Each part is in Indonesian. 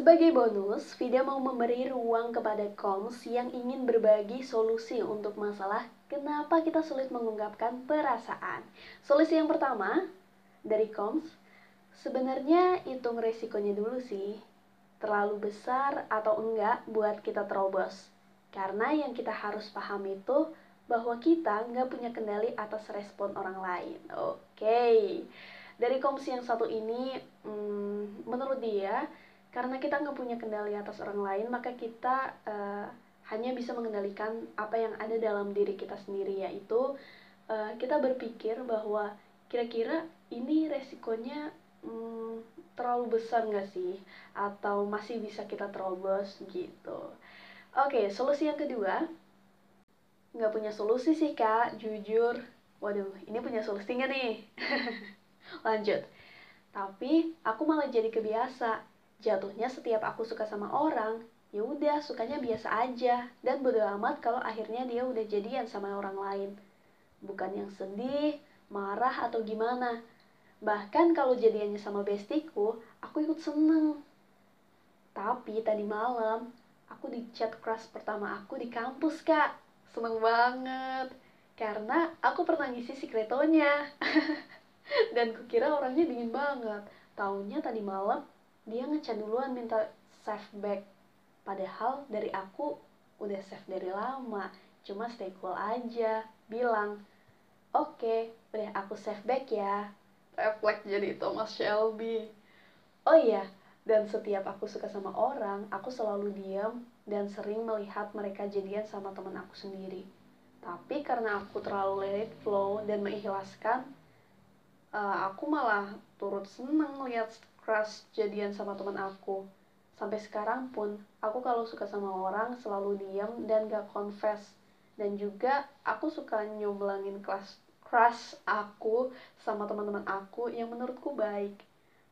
Sebagai bonus, Vida mau memberi ruang kepada Koms yang ingin berbagi solusi untuk masalah kenapa kita sulit mengungkapkan perasaan. Solusi yang pertama dari Koms, sebenarnya hitung resikonya dulu sih. Terlalu besar atau enggak buat kita terobos. Karena yang kita harus paham itu bahwa kita nggak punya kendali atas respon orang lain. Oke, okay. dari Koms yang satu ini, hmm, menurut dia, karena kita nggak punya kendali atas orang lain maka kita uh, hanya bisa mengendalikan apa yang ada dalam diri kita sendiri yaitu uh, kita berpikir bahwa kira-kira ini resikonya um, terlalu besar nggak sih? Atau masih bisa kita terobos gitu. Oke okay, solusi yang kedua nggak punya solusi sih kak jujur. Waduh ini punya solusi nggak nih? Lanjut. Tapi aku malah jadi kebiasa Jatuhnya setiap aku suka sama orang, ya udah sukanya biasa aja dan bodo amat kalau akhirnya dia udah jadian sama orang lain. Bukan yang sedih, marah atau gimana. Bahkan kalau jadiannya sama bestiku, aku ikut seneng. Tapi tadi malam, aku di chat crush pertama aku di kampus, Kak. Seneng banget. Karena aku pernah ngisi sekretonya. Dan kukira orangnya dingin banget. Taunya tadi malam dia ngechat duluan minta save back. Padahal dari aku udah save dari lama. Cuma stay cool aja bilang oke okay, udah aku save back ya. Reflect jadi Thomas Shelby. Oh iya dan setiap aku suka sama orang aku selalu diam dan sering melihat mereka jadian sama teman aku sendiri. Tapi karena aku terlalu let flow dan mengikhlaskan uh, aku malah turut seneng lihat crush jadian sama teman aku. Sampai sekarang pun, aku kalau suka sama orang selalu diam dan gak confess. Dan juga aku suka nyomblangin kelas crush aku sama teman-teman aku yang menurutku baik.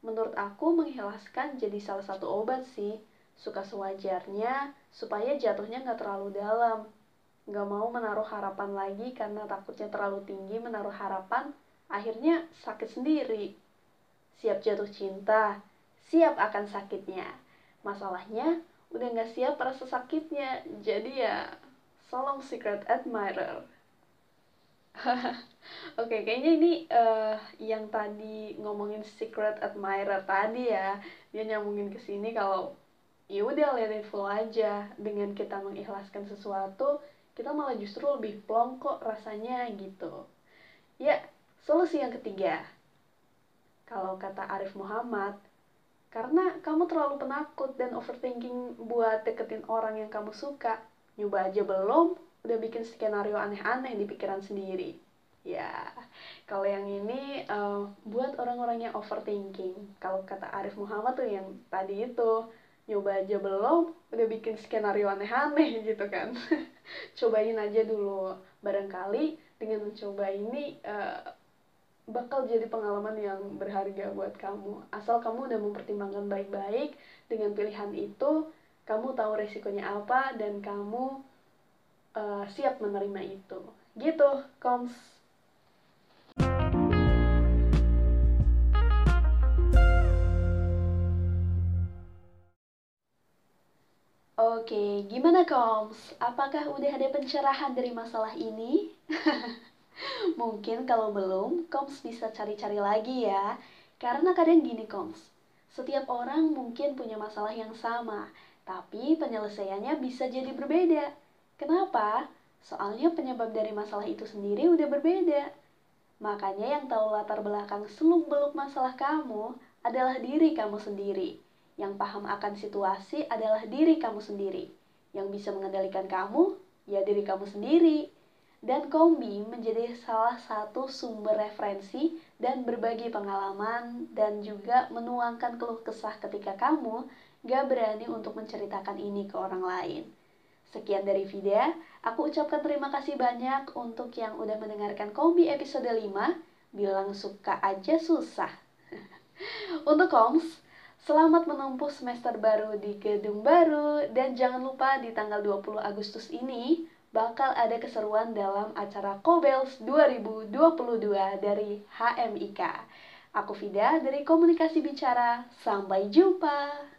Menurut aku mengikhlaskan jadi salah satu obat sih. Suka sewajarnya supaya jatuhnya gak terlalu dalam. Gak mau menaruh harapan lagi karena takutnya terlalu tinggi menaruh harapan, akhirnya sakit sendiri siap jatuh cinta, siap akan sakitnya. Masalahnya, udah gak siap rasa sakitnya, jadi ya solong secret admirer. Oke, okay, kayaknya ini uh, yang tadi ngomongin secret admirer tadi ya, dia nyambungin ke sini kalau ya udah it flow aja dengan kita mengikhlaskan sesuatu, kita malah justru lebih plong kok rasanya gitu. Ya, solusi yang ketiga, kalau kata Arif Muhammad, karena kamu terlalu penakut dan overthinking buat deketin orang yang kamu suka. Nyoba aja belum, udah bikin skenario aneh-aneh di pikiran sendiri. Ya, kalau yang ini uh, buat orang-orang yang overthinking. Kalau kata Arif Muhammad tuh yang tadi itu, nyoba aja belum, udah bikin skenario aneh-aneh gitu kan. Cobain aja dulu. Barangkali dengan mencoba ini uh, bakal jadi pengalaman yang berharga buat kamu. Asal kamu udah mempertimbangkan baik-baik dengan pilihan itu, kamu tahu resikonya apa dan kamu uh, siap menerima itu. Gitu, koms. Oke, gimana koms? Apakah udah ada pencerahan dari masalah ini? Mungkin kalau belum, Koms bisa cari-cari lagi ya. Karena kadang gini Koms, setiap orang mungkin punya masalah yang sama, tapi penyelesaiannya bisa jadi berbeda. Kenapa? Soalnya penyebab dari masalah itu sendiri udah berbeda. Makanya yang tahu latar belakang seluk-beluk masalah kamu adalah diri kamu sendiri. Yang paham akan situasi adalah diri kamu sendiri. Yang bisa mengendalikan kamu, ya diri kamu sendiri dan Kombi menjadi salah satu sumber referensi dan berbagi pengalaman dan juga menuangkan keluh kesah ketika kamu gak berani untuk menceritakan ini ke orang lain. Sekian dari Vida, aku ucapkan terima kasih banyak untuk yang udah mendengarkan Kombi episode 5, bilang suka aja susah. untuk Koms, selamat menempuh semester baru di gedung baru dan jangan lupa di tanggal 20 Agustus ini bakal ada keseruan dalam acara Kobels 2022 dari HMIK. Aku Vida dari Komunikasi Bicara. Sampai jumpa.